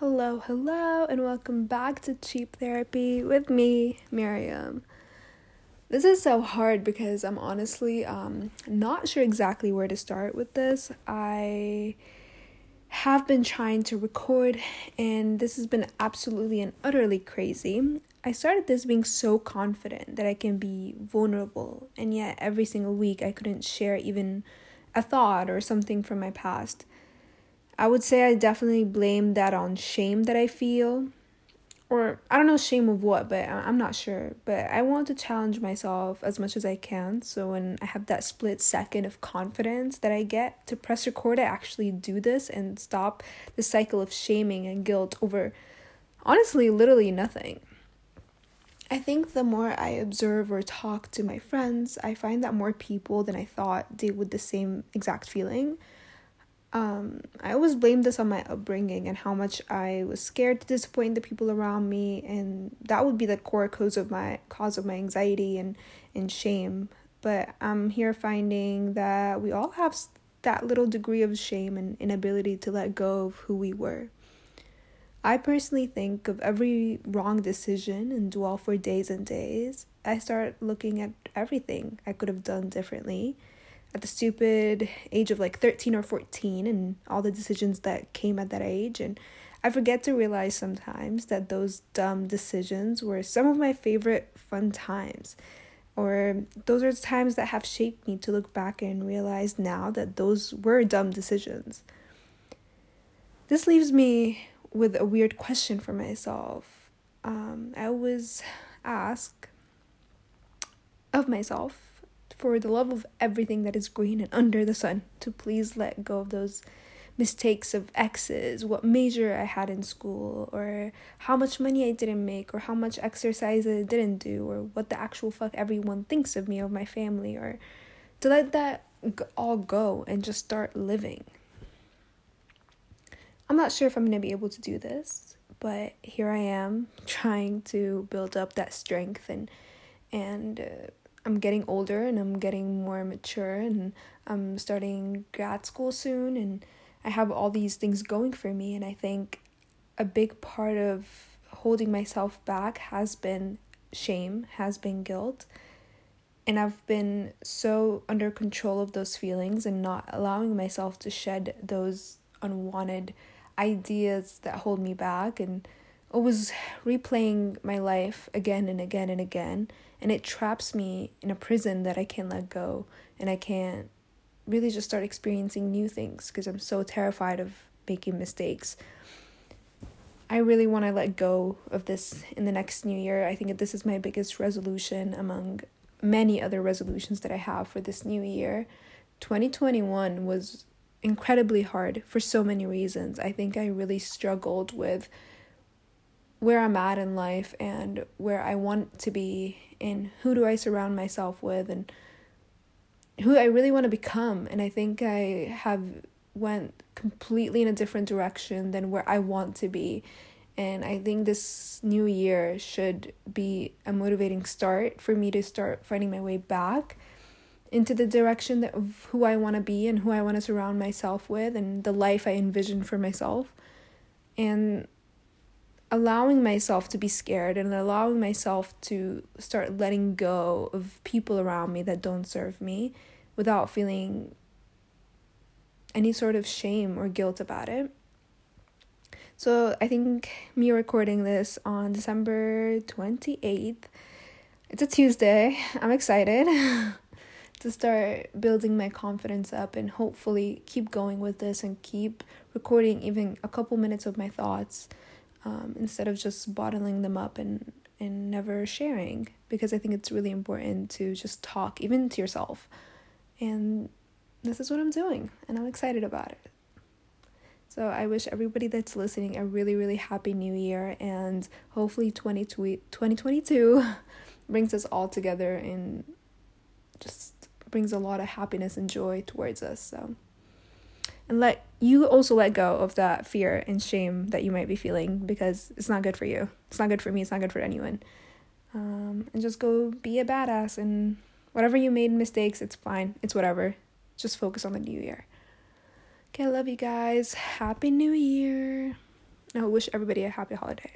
Hello, hello, and welcome back to Cheap Therapy with me, Miriam. This is so hard because I'm honestly um, not sure exactly where to start with this. I have been trying to record, and this has been absolutely and utterly crazy. I started this being so confident that I can be vulnerable, and yet every single week I couldn't share even a thought or something from my past. I would say I definitely blame that on shame that I feel. Or I don't know shame of what, but I'm not sure. But I want to challenge myself as much as I can. So when I have that split second of confidence that I get to press record, I actually do this and stop the cycle of shaming and guilt over honestly, literally nothing. I think the more I observe or talk to my friends, I find that more people than I thought deal with the same exact feeling um, I always blamed this on my upbringing and how much I was scared to disappoint the people around me, and that would be the core cause of my cause of my anxiety and and shame. But I'm here finding that we all have that little degree of shame and inability to let go of who we were. I personally think of every wrong decision and dwell for days and days. I start looking at everything I could have done differently at the stupid age of like 13 or 14 and all the decisions that came at that age and I forget to realize sometimes that those dumb decisions were some of my favorite fun times or those are the times that have shaped me to look back and realize now that those were dumb decisions. This leaves me with a weird question for myself. Um, I always ask of myself for the love of everything that is green and under the sun, to please let go of those mistakes of exes, what major I had in school, or how much money I didn't make, or how much exercise I didn't do, or what the actual fuck everyone thinks of me or my family, or to let that all go and just start living. I'm not sure if I'm gonna be able to do this, but here I am trying to build up that strength and and uh, I'm getting older and I'm getting more mature and I'm starting grad school soon and I have all these things going for me and I think a big part of holding myself back has been shame, has been guilt. And I've been so under control of those feelings and not allowing myself to shed those unwanted ideas that hold me back and always replaying my life again and again and again and it traps me in a prison that I can't let go and I can't really just start experiencing new things because I'm so terrified of making mistakes. I really want to let go of this in the next new year. I think this is my biggest resolution among many other resolutions that I have for this new year. 2021 was incredibly hard for so many reasons. I think I really struggled with where I'm at in life and where I want to be and who do I surround myself with and who I really want to become. And I think I have went completely in a different direction than where I want to be. And I think this new year should be a motivating start for me to start finding my way back into the direction that of who I want to be and who I want to surround myself with and the life I envision for myself. And allowing myself to be scared and allowing myself to start letting go of people around me that don't serve me without feeling any sort of shame or guilt about it. So I think me recording this on December 28th, it's a Tuesday. I'm excited to start building my confidence up and hopefully keep going with this and keep recording even a couple minutes of my thoughts um, instead of just bottling them up and and never sharing because I think it's really important to just talk even to yourself. And this is what I'm doing and I'm excited about it. So I wish everybody that's listening a really really happy new year and hopefully 2022 brings us all together and just brings a lot of happiness and joy towards us. So and let you also let go of that fear and shame that you might be feeling because it's not good for you. It's not good for me. It's not good for anyone. Um, and just go be a badass and whatever you made mistakes, it's fine. It's whatever. Just focus on the new year. Okay, I love you guys. Happy New Year. I wish everybody a happy holiday.